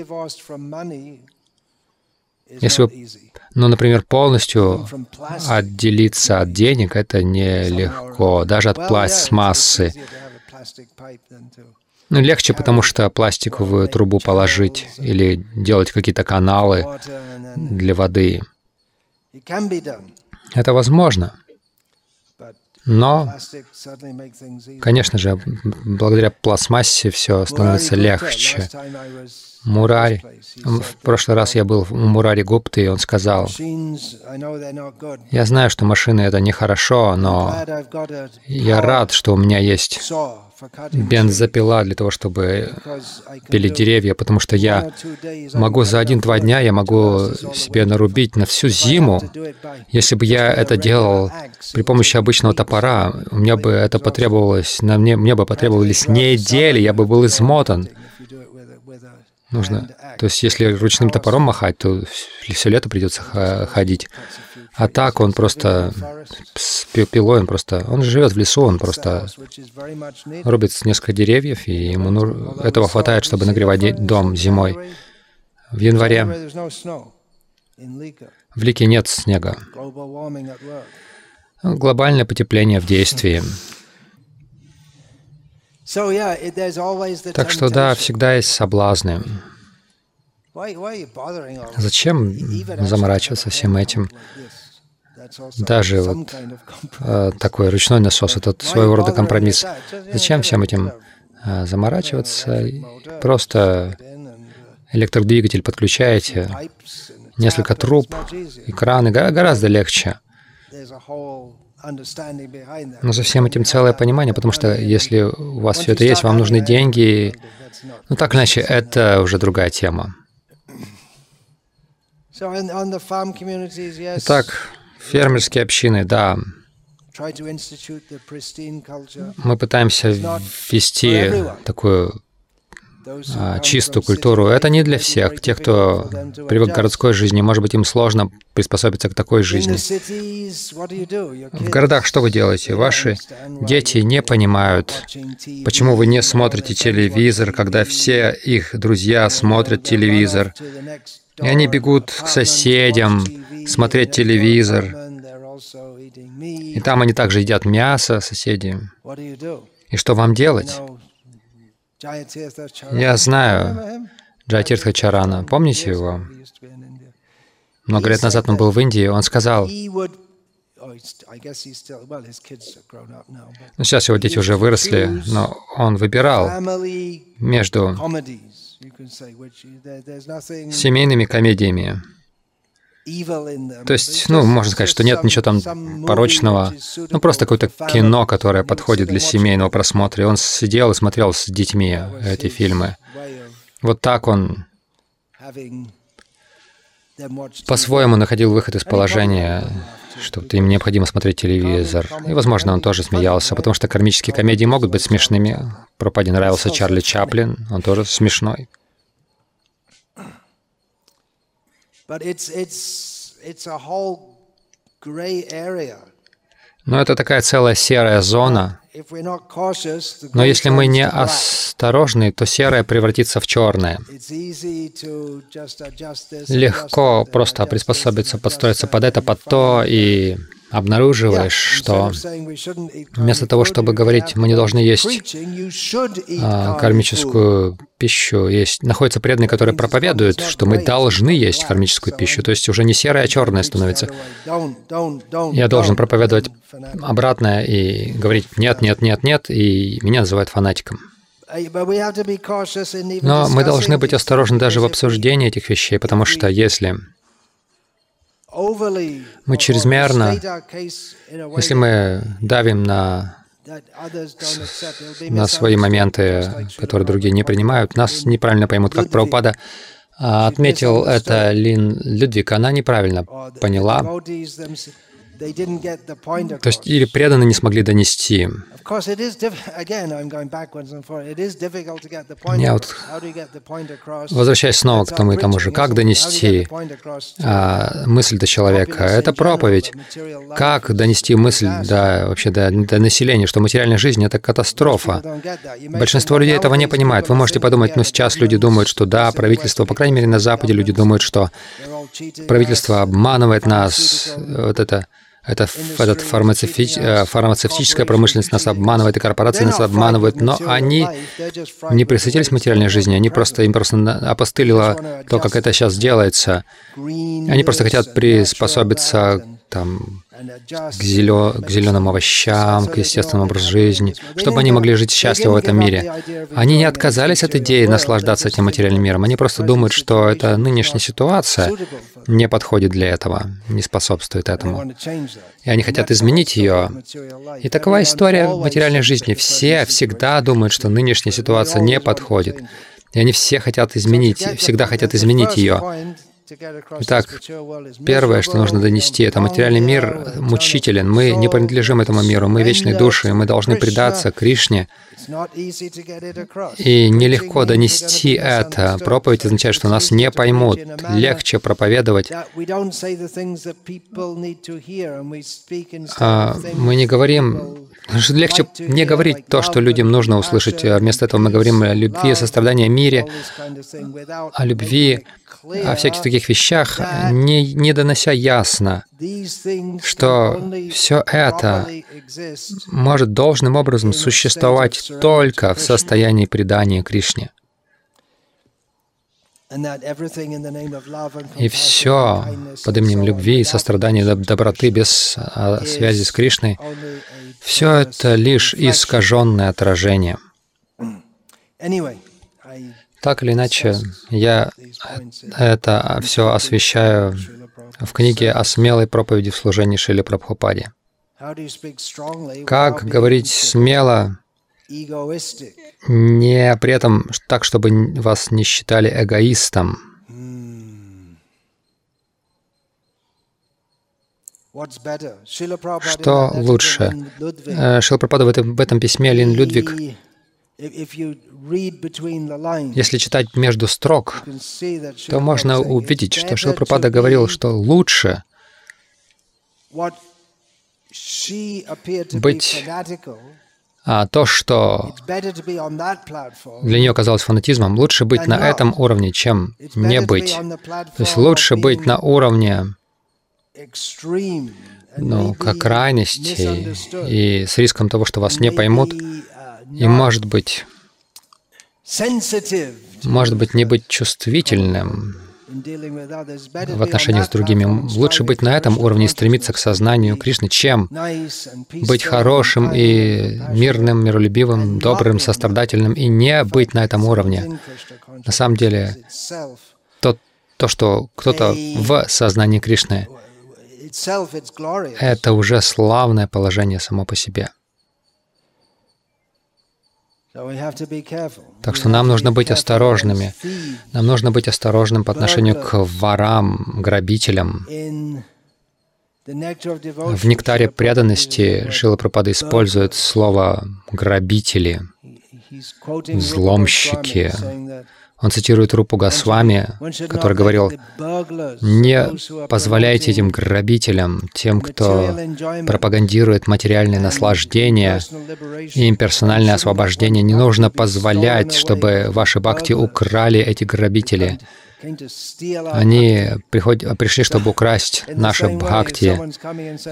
Если вы, ну, например, полностью отделиться от денег, это нелегко, даже от пластмассы. Ну, легче, потому что пластиковую трубу положить или делать какие-то каналы для воды. Это возможно. Но, конечно же, благодаря пластмассе все становится легче. Мурари. В прошлый раз я был у Мурари Гупты, и он сказал, «Я знаю, что машины — это нехорошо, но я рад, что у меня есть бензопила для того, чтобы пилить деревья, потому что я могу за один-два дня, я могу себе нарубить на всю зиму. Если бы я это делал при помощи обычного топора, у меня бы это потребовалось, на мне, мне бы потребовались недели, я бы был измотан. Нужно, то есть если ручным топором махать, то все лето придется ходить. А так он просто с пилой, он просто, он живет в лесу, он просто рубит несколько деревьев, и ему этого хватает, чтобы нагревать дом зимой. В январе в Лике нет снега. Глобальное потепление в действии. Так что да, всегда есть соблазны. Зачем заморачиваться всем этим? Даже вот э, такой ручной насос — это своего рода компромисс. Зачем всем этим э, заморачиваться? Просто электродвигатель подключаете, несколько труб, экраны, гораздо легче. Но за всем этим целое понимание, потому что если у вас все это есть, вам нужны деньги. Ну так иначе, это уже другая тема. Итак, Фермерские общины, да. Мы пытаемся ввести такую чистую культуру. Это не для всех. Те, кто привык к городской жизни, может быть, им сложно приспособиться к такой жизни. В городах что вы делаете? Ваши дети не понимают, почему вы не смотрите телевизор, когда все их друзья смотрят телевизор. И они бегут к соседям, смотреть телевизор. И там они также едят мясо, соседи. И что вам делать? Я знаю Джайтиртха Чарана. Помните его? Много лет назад он был в Индии. Он сказал, ну, сейчас его дети уже выросли, но он выбирал между семейными комедиями. То есть, ну, можно сказать, что нет ничего там порочного, ну, просто какое-то кино, которое подходит для семейного просмотра. И он сидел и смотрел с детьми эти фильмы. Вот так он по-своему находил выход из положения, что им необходимо смотреть телевизор. И, возможно, он тоже смеялся, потому что кармические комедии могут быть смешными. Пропаде нравился Чарли Чаплин, он тоже смешной. Но это такая целая серая зона. Но если мы не осторожны, то серое превратится в черное. Легко просто приспособиться, подстроиться под это, под то, и обнаруживаешь, что вместо того, чтобы говорить, мы не должны есть а, кармическую пищу, есть, находятся преданные, которые проповедуют, что мы должны есть кармическую пищу, то есть уже не серое, а черное становится. Я должен проповедовать обратное и говорить «нет, нет, нет, нет», и меня называют фанатиком. Но мы должны быть осторожны даже в обсуждении этих вещей, потому что если мы чрезмерно, если мы давим на, на свои моменты, которые другие не принимают, нас неправильно поймут, как Прабхупада отметил это Лин Людвиг, она неправильно поняла. То есть или преданные не смогли донести. Я вот возвращаясь снова к тому и тому же, как донести а, мысль до человека? Это проповедь. Как донести мысль до, вообще до, до населения, что материальная жизнь — это катастрофа? Большинство людей этого не понимает. Вы можете подумать, ну сейчас люди думают, что да, правительство, по крайней мере на Западе люди думают, что правительство обманывает нас, вот это это, этот фармацевти, э, фармацевтическая промышленность нас обманывает, и корпорации нас обманывают, но они не присытились материальной жизни, они просто, им просто опостылило то, как это сейчас делается. Они просто хотят приспособиться там, к, зелё, к зеленым овощам, к естественному образу жизни, чтобы они могли жить счастливо в этом мире. Они не отказались от идеи наслаждаться этим материальным миром, они просто думают, что эта нынешняя ситуация не подходит для этого, не способствует этому. И они хотят изменить ее. И такова история материальной жизни. Все всегда думают, что нынешняя ситуация не подходит. И они все хотят изменить, всегда хотят изменить ее. Итак, первое, что нужно донести, это материальный мир мучителен. Мы не принадлежим этому миру, мы вечные души, мы должны предаться Кришне. И нелегко донести это. Проповедь означает, что нас не поймут. Легче проповедовать. А мы не говорим Легче не говорить то, что людям нужно услышать. Вместо этого мы говорим о любви, сострадании, о мире, о любви, о всяких таких вещах, не, не донося ясно, что все это может должным образом существовать только в состоянии предания Кришне. И все под именем любви и сострадания, доброты, без а, связи с Кришной, все это лишь искаженное отражение. Так или иначе, я это все освещаю в книге о смелой проповеди в служении Шили Прабхупаде. Как говорить смело, не при этом так, чтобы вас не считали эгоистом. Что лучше? Э, Шилпрапада в этом, в этом письме Лин Людвиг, если читать между строк, то можно увидеть, что Шилпрапада говорил, что лучше быть а то, что для нее казалось фанатизмом, лучше быть на этом уровне, чем не быть. То есть лучше быть на уровне ну, как крайности и с риском того, что вас не поймут, и, может быть, может быть, не быть чувствительным, в отношениях с другими. Лучше быть на этом уровне и стремиться к сознанию Кришны, чем быть хорошим и мирным, миролюбивым, добрым, сострадательным и не быть на этом уровне. На самом деле, то, то что кто-то в сознании Кришны, это уже славное положение само по себе. Так что нам нужно быть осторожными. Нам нужно быть осторожным по отношению к ворам, грабителям. В «Нектаре преданности» Шила Прабхупада использует слово «грабители», «взломщики», он цитирует Рупу Госвами, который говорил, «Не позволяйте этим грабителям, тем, кто пропагандирует материальные наслаждения и имперсональное освобождение, не нужно позволять, чтобы ваши бхакти украли эти грабители. Они приход... пришли, чтобы украсть наши бхакти.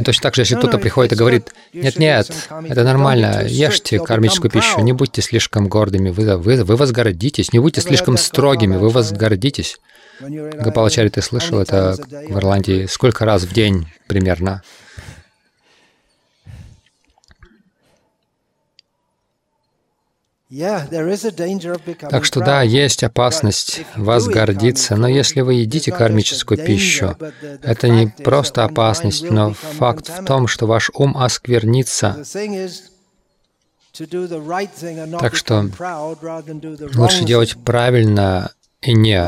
Точно так же, если кто-то приходит и говорит, «Нет-нет, это нормально, ешьте кармическую пищу, не будьте слишком гордыми, вы, вы, вы возгордитесь, не будьте слишком строгими, вы возгордитесь». Гапалачари, ты слышал это в Ирландии сколько раз в день примерно? Так что да, есть опасность вас гордиться, но если вы едите кармическую пищу, это не просто опасность, но факт в том, что ваш ум осквернится. Так что лучше делать правильно и не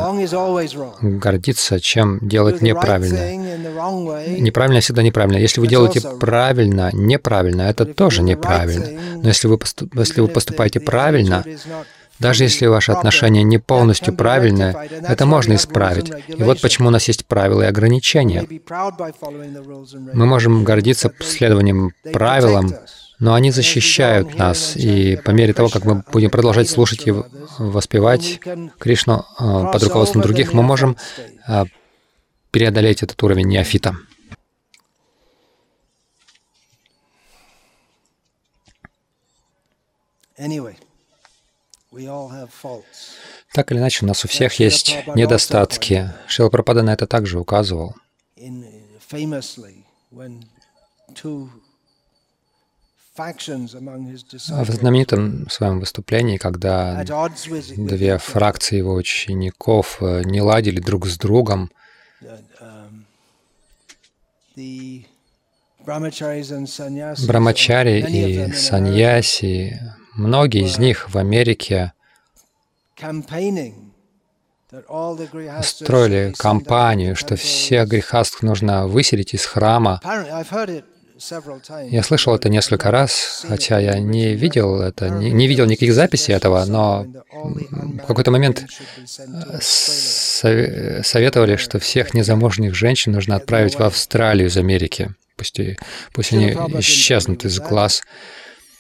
гордиться, чем делать неправильно. Неправильно всегда неправильно. Если вы делаете правильно, неправильно, это тоже неправильно. Но если вы, если вы поступаете правильно, даже если ваши отношения не полностью правильные, это можно исправить. И вот почему у нас есть правила и ограничения. Мы можем гордиться следованием правилам, но они защищают нас. И по мере того, как мы будем продолжать слушать и воспевать Кришну а, под руководством других, мы можем а, преодолеть этот уровень неофита. Так или иначе, у нас у всех есть недостатки. Шила Прабхада на это также указывал. В знаменитом своем выступлении, когда две фракции его учеников э, не ладили друг с другом, Брамачари и саньяси, многие из них в Америке строили кампанию, что всех грехастх нужно выселить из храма. Я слышал это несколько раз, хотя я не видел это, не, не видел никаких записей этого, но в какой-то момент э, советовали, что всех незамужних женщин нужно отправить в Австралию из Америки. Пусть, пусть они исчезнут из глаз.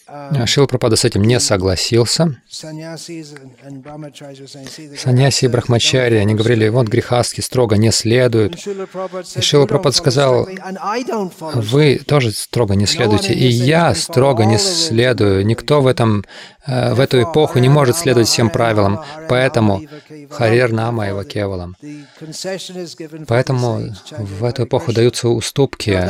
А, Шила Прабхада с этим не согласился. Саньяси и Брахмачари, они говорили, вот грехастки строго не следуют. И Шила Прабхада сказал, вы тоже строго не следуете, и я строго не следую. Никто в этом в эту эпоху не может следовать всем правилам, поэтому Харир Нама Ива Кевалам. Поэтому в эту эпоху даются уступки,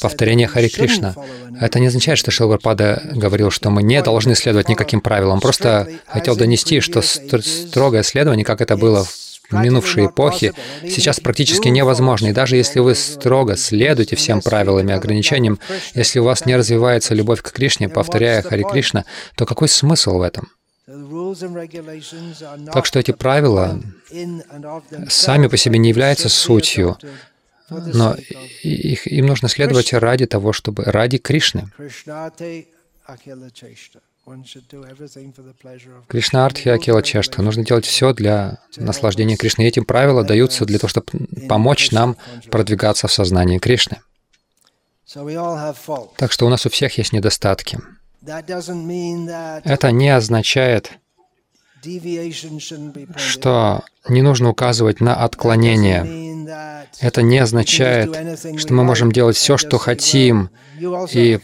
повторение Хари Кришна. Это не означает, что Шилварпада говорил, что мы не должны следовать никаким правилам. Просто хотел донести, что строгое следование, как это было в минувшей эпохе сейчас практически невозможно. И даже если вы строго следуете всем правилам и ограничениям, если у вас не развивается любовь к Кришне, повторяя Хари Кришна, то какой смысл в этом? Так что эти правила сами по себе не являются сутью, но их, им нужно следовать ради того, чтобы ради Кришны. Кришна Артхи Акила Чешта. Нужно делать все для наслаждения Кришны. И эти правила даются для того, чтобы помочь нам продвигаться в сознании Кришны. Так что у нас у всех есть недостатки. Это не означает, что не нужно указывать на отклонение. Это не означает, что мы можем делать все, что хотим, и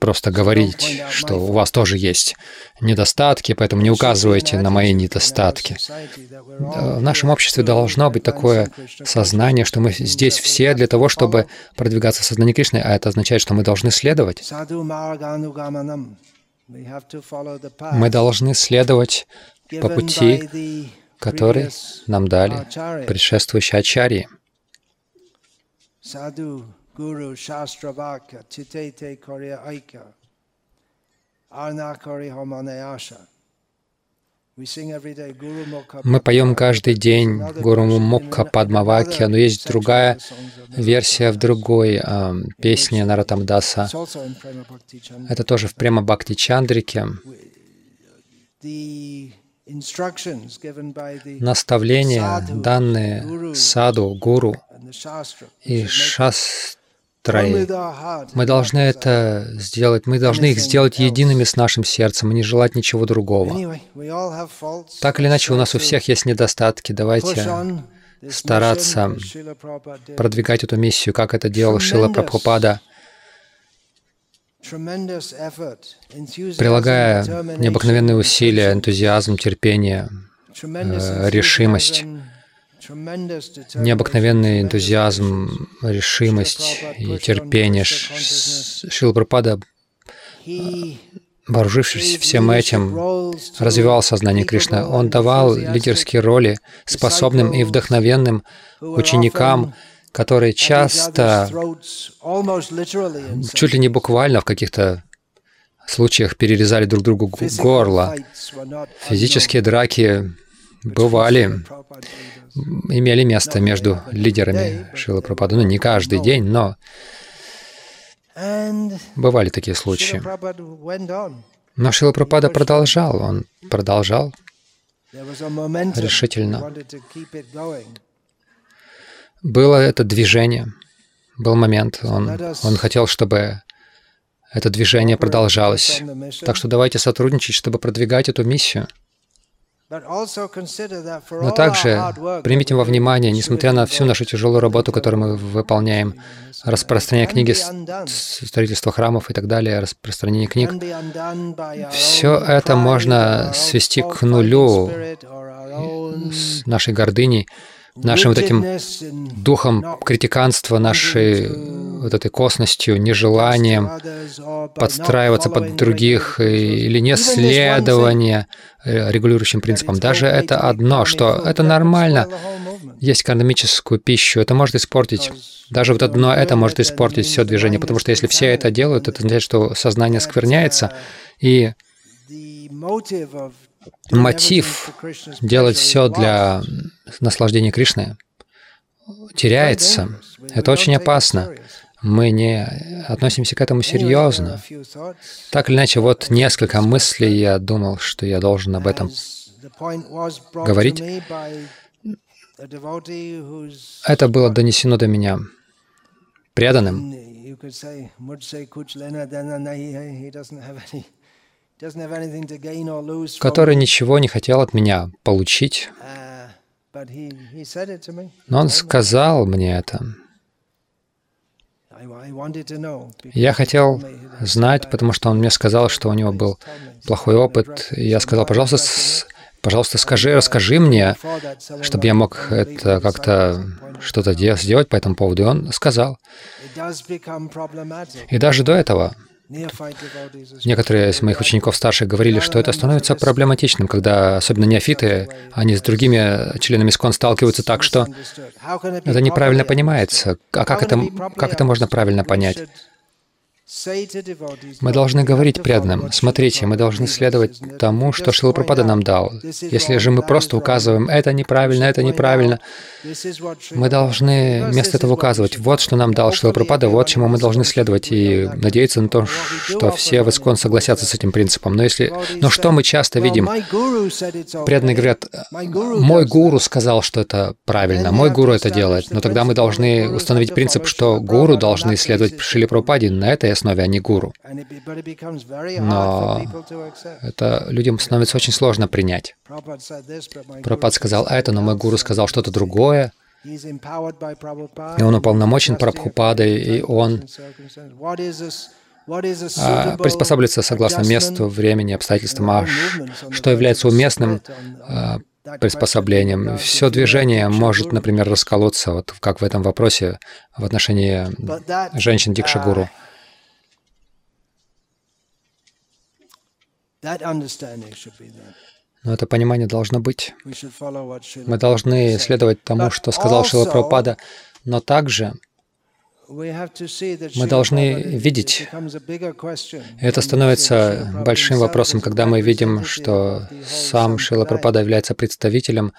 просто говорить, что у вас тоже есть недостатки, поэтому не указывайте на мои недостатки. В нашем обществе должно быть такое сознание, что мы здесь все для того, чтобы продвигаться в сознании Кришны, а это означает, что мы должны следовать. Мы должны следовать по пути, который нам дали предшествующие ачарьи. Guru Shastra Vakya Titete Korya Aika Arna Kori Homanayasha мы поем каждый день Гуру Мукха Падмавакья, но есть другая версия в другой э, песне Наратамдаса. Это тоже в Према Бхакти Чандрике. Наставления, данные саду, гуру и шаст трои. Мы должны это сделать, мы должны их сделать едиными с нашим сердцем и не желать ничего другого. Так или иначе, у нас у всех есть недостатки. Давайте стараться продвигать эту миссию, как это делал Шила Прабхупада, прилагая необыкновенные усилия, энтузиазм, терпение, э, решимость необыкновенный энтузиазм, решимость и терпение. Шила Прабхупада, вооружившись всем этим, развивал сознание Кришны. Он давал лидерские роли способным и вдохновенным ученикам, которые часто, чуть ли не буквально в каких-то случаях перерезали друг другу горло. Физические драки бывали, имели место между лидерами Шила Прабхупады. Ну, не каждый день, но бывали такие случаи. Но Шила Прабхупада продолжал, он продолжал решительно. Было это движение, был момент, он, он хотел, чтобы это движение продолжалось. Так что давайте сотрудничать, чтобы продвигать эту миссию. Но также примите во внимание, несмотря на всю нашу тяжелую работу, которую мы выполняем, распространение книги, строительство храмов и так далее, распространение книг, все это можно свести к нулю с нашей гордыней, нашим вот этим духом критиканства, нашей вот этой косностью, нежеланием подстраиваться под других или не следование э, регулирующим принципам. Даже это одно, что это нормально, есть экономическую пищу, это может испортить, даже вот одно это может испортить все движение, потому что если все это делают, это означает, что сознание скверняется, и мотив делать все для наслаждения Кришны теряется. Это очень опасно. Мы не относимся к этому серьезно. Так или иначе, вот несколько мыслей я думал, что я должен об этом говорить. Это было донесено до меня преданным, который ничего не хотел от меня получить. Но он сказал мне это. Я хотел знать, потому что он мне сказал, что у него был плохой опыт. И я сказал, пожалуйста, пожалуйста, скажи, расскажи мне, чтобы я мог это как-то что-то сделать по этому поводу. И он сказал. И даже до этого Некоторые из моих учеников старших говорили, что это становится проблематичным, когда особенно неофиты, они с другими членами СКОН сталкиваются так, что это неправильно понимается. А как это, как это можно правильно понять? Мы должны говорить преданным, смотрите, мы должны следовать тому, что Шилапрапада нам дал. Если же мы просто указываем, это неправильно, это неправильно, мы должны вместо этого указывать, вот что нам дал Шилапрапада, вот чему мы должны следовать, и надеяться на то, что все в Искон согласятся с этим принципом. Но если... Но что мы часто видим? Преданные говорят, мой гуру сказал, что это правильно, мой гуру это делает, но тогда мы должны установить принцип, что гуру должны следовать Шили Прабхупаде на этой основе, а не гуру. Но это людям становится очень сложно принять. Прабхупад сказал это, но мой гуру сказал что-то другое, и он уполномочен Прабхупадой, и он а, приспосабливается согласно месту, времени, обстоятельствам, а что является уместным а, приспособлением. Все движение может, например, расколоться, вот как в этом вопросе в отношении женщин Дикшагуру. Но это понимание должно быть. Мы должны следовать тому, что сказал Шила Прабхупада, но также мы должны видеть, это становится большим вопросом, когда мы видим, что сам Шила Прабхупада является представителем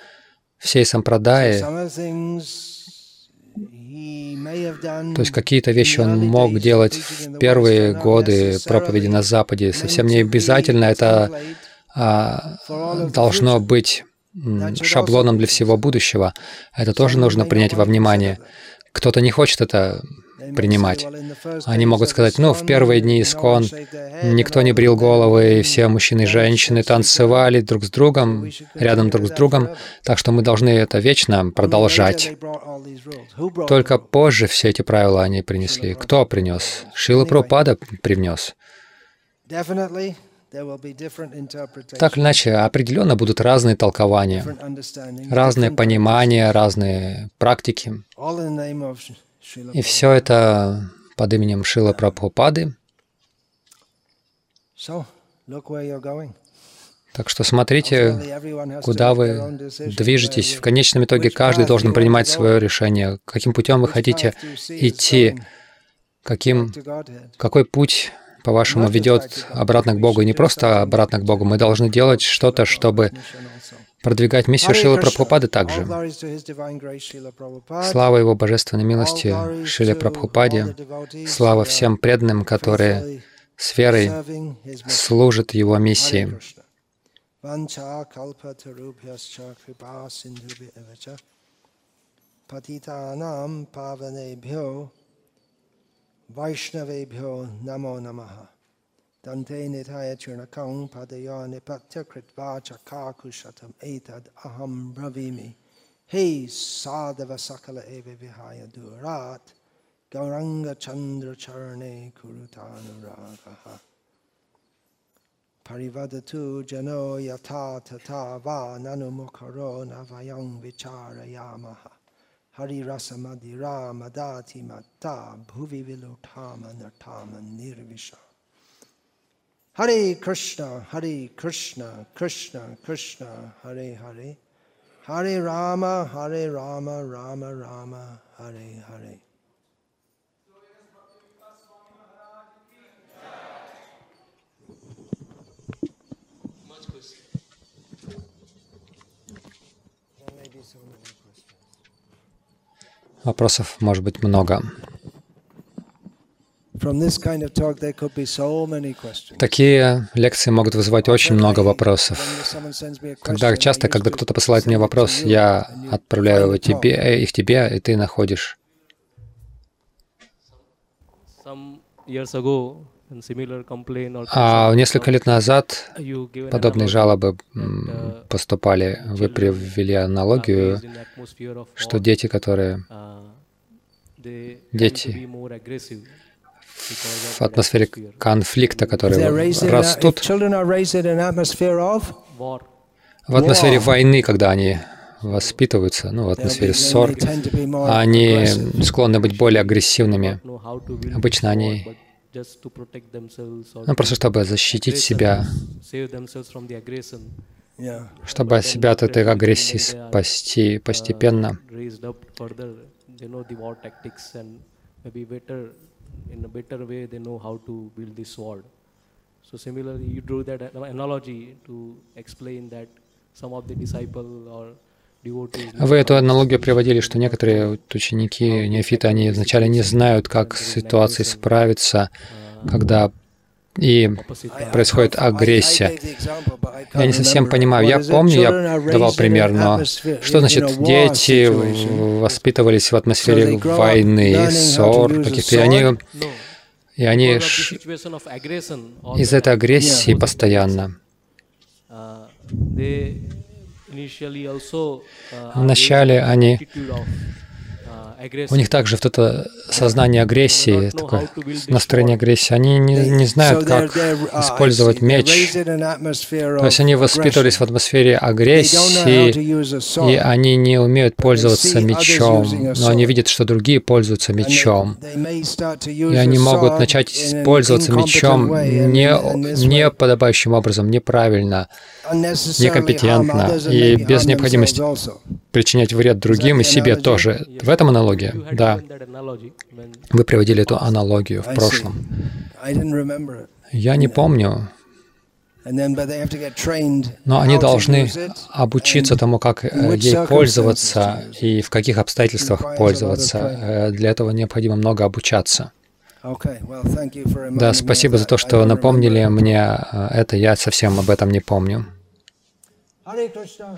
всей сампрадаи, то есть какие-то вещи он мог делать в первые годы проповеди на Западе. Совсем не обязательно это а, должно быть шаблоном для всего будущего. Это тоже нужно принять во внимание. Кто-то не хочет это принимать. Они могут сказать, ну, в первые дни искон никто не брил головы, и все мужчины и женщины танцевали друг с другом, рядом друг с другом, так что мы должны это вечно продолжать. Только позже все эти правила они принесли. Кто принес? Шила Прабхупада привнес. Так или иначе, определенно будут разные толкования, разные понимания, разные практики. И все это под именем Шила Прабхупады. Так что смотрите, куда вы движетесь. В конечном итоге каждый должен принимать свое решение, каким путем вы хотите идти, каким, какой путь по-вашему, ведет обратно к Богу? И не просто обратно к Богу. Мы должны делать что-то, чтобы продвигать миссию Шила Прабхупады также. Слава Его Божественной милости, Шиле Прабхупаде, слава всем преданным, которые с верой служат Его миссии. Patitanam pavanebhyo Vaishnavebhyo namo namaha Dante nitaya churnakang padaya nipatya kritva chakakushatam etad aham bravimi. Hey sadhava sakala eva vihaya durat. Gauranga chandra charne kurutanuragaha Parivadatu jano yata tata va nanumukaro navayang vicharayamaha Hari rasa madira madati matta bhuvi vilutama nartama nirvisha. Hare Krishna, Hare Krishna, Krishna Krishna, Hare Hare. Hare Rama, Hare Rama, Rama Rama, Hare Hare. Вопросов может быть много. Такие лекции могут вызывать очень много вопросов. Когда часто, когда кто-то посылает мне вопрос, я отправляю его тебе, их тебе, и ты находишь. А несколько лет назад подобные жалобы поступали. Вы привели аналогию, что дети, которые дети в атмосфере конфликта, которые растут, в атмосфере войны, когда они воспитываются, ну, в атмосфере ссор, они склонны быть более агрессивными. Обычно они ну, просто чтобы защитить себя, чтобы себя от этой агрессии спасти постепенно. So similarly, you drew that analogy to explain that some of the disciple or вы эту аналогию приводили, что некоторые ученики, неофиты, они вначале не знают, как с ситуацией справиться, когда и происходит агрессия. Я не совсем понимаю. Я помню, я давал пример, но что значит дети воспитывались в атмосфере войны, ссор каких-то, и они, и они из этой агрессии постоянно. Вначале они у них также вот это сознание агрессии, такое настроение агрессии. Они не, не знают, как использовать меч. То есть они воспитывались в атмосфере агрессии, и они не умеют пользоваться мечом, но они видят, что другие пользуются мечом. И они могут начать пользоваться мечом не, не подобающим образом, неправильно, некомпетентно и без необходимости причинять вред другим и себе тоже. В этом аналогия? Да. Вы приводили эту аналогию в прошлом. Я не помню, но они должны обучиться тому, как э, ей пользоваться и в каких обстоятельствах пользоваться. Э, для этого необходимо много обучаться. Да, спасибо за то, что напомнили мне э, это. Я совсем об этом не помню. Hare Krishna.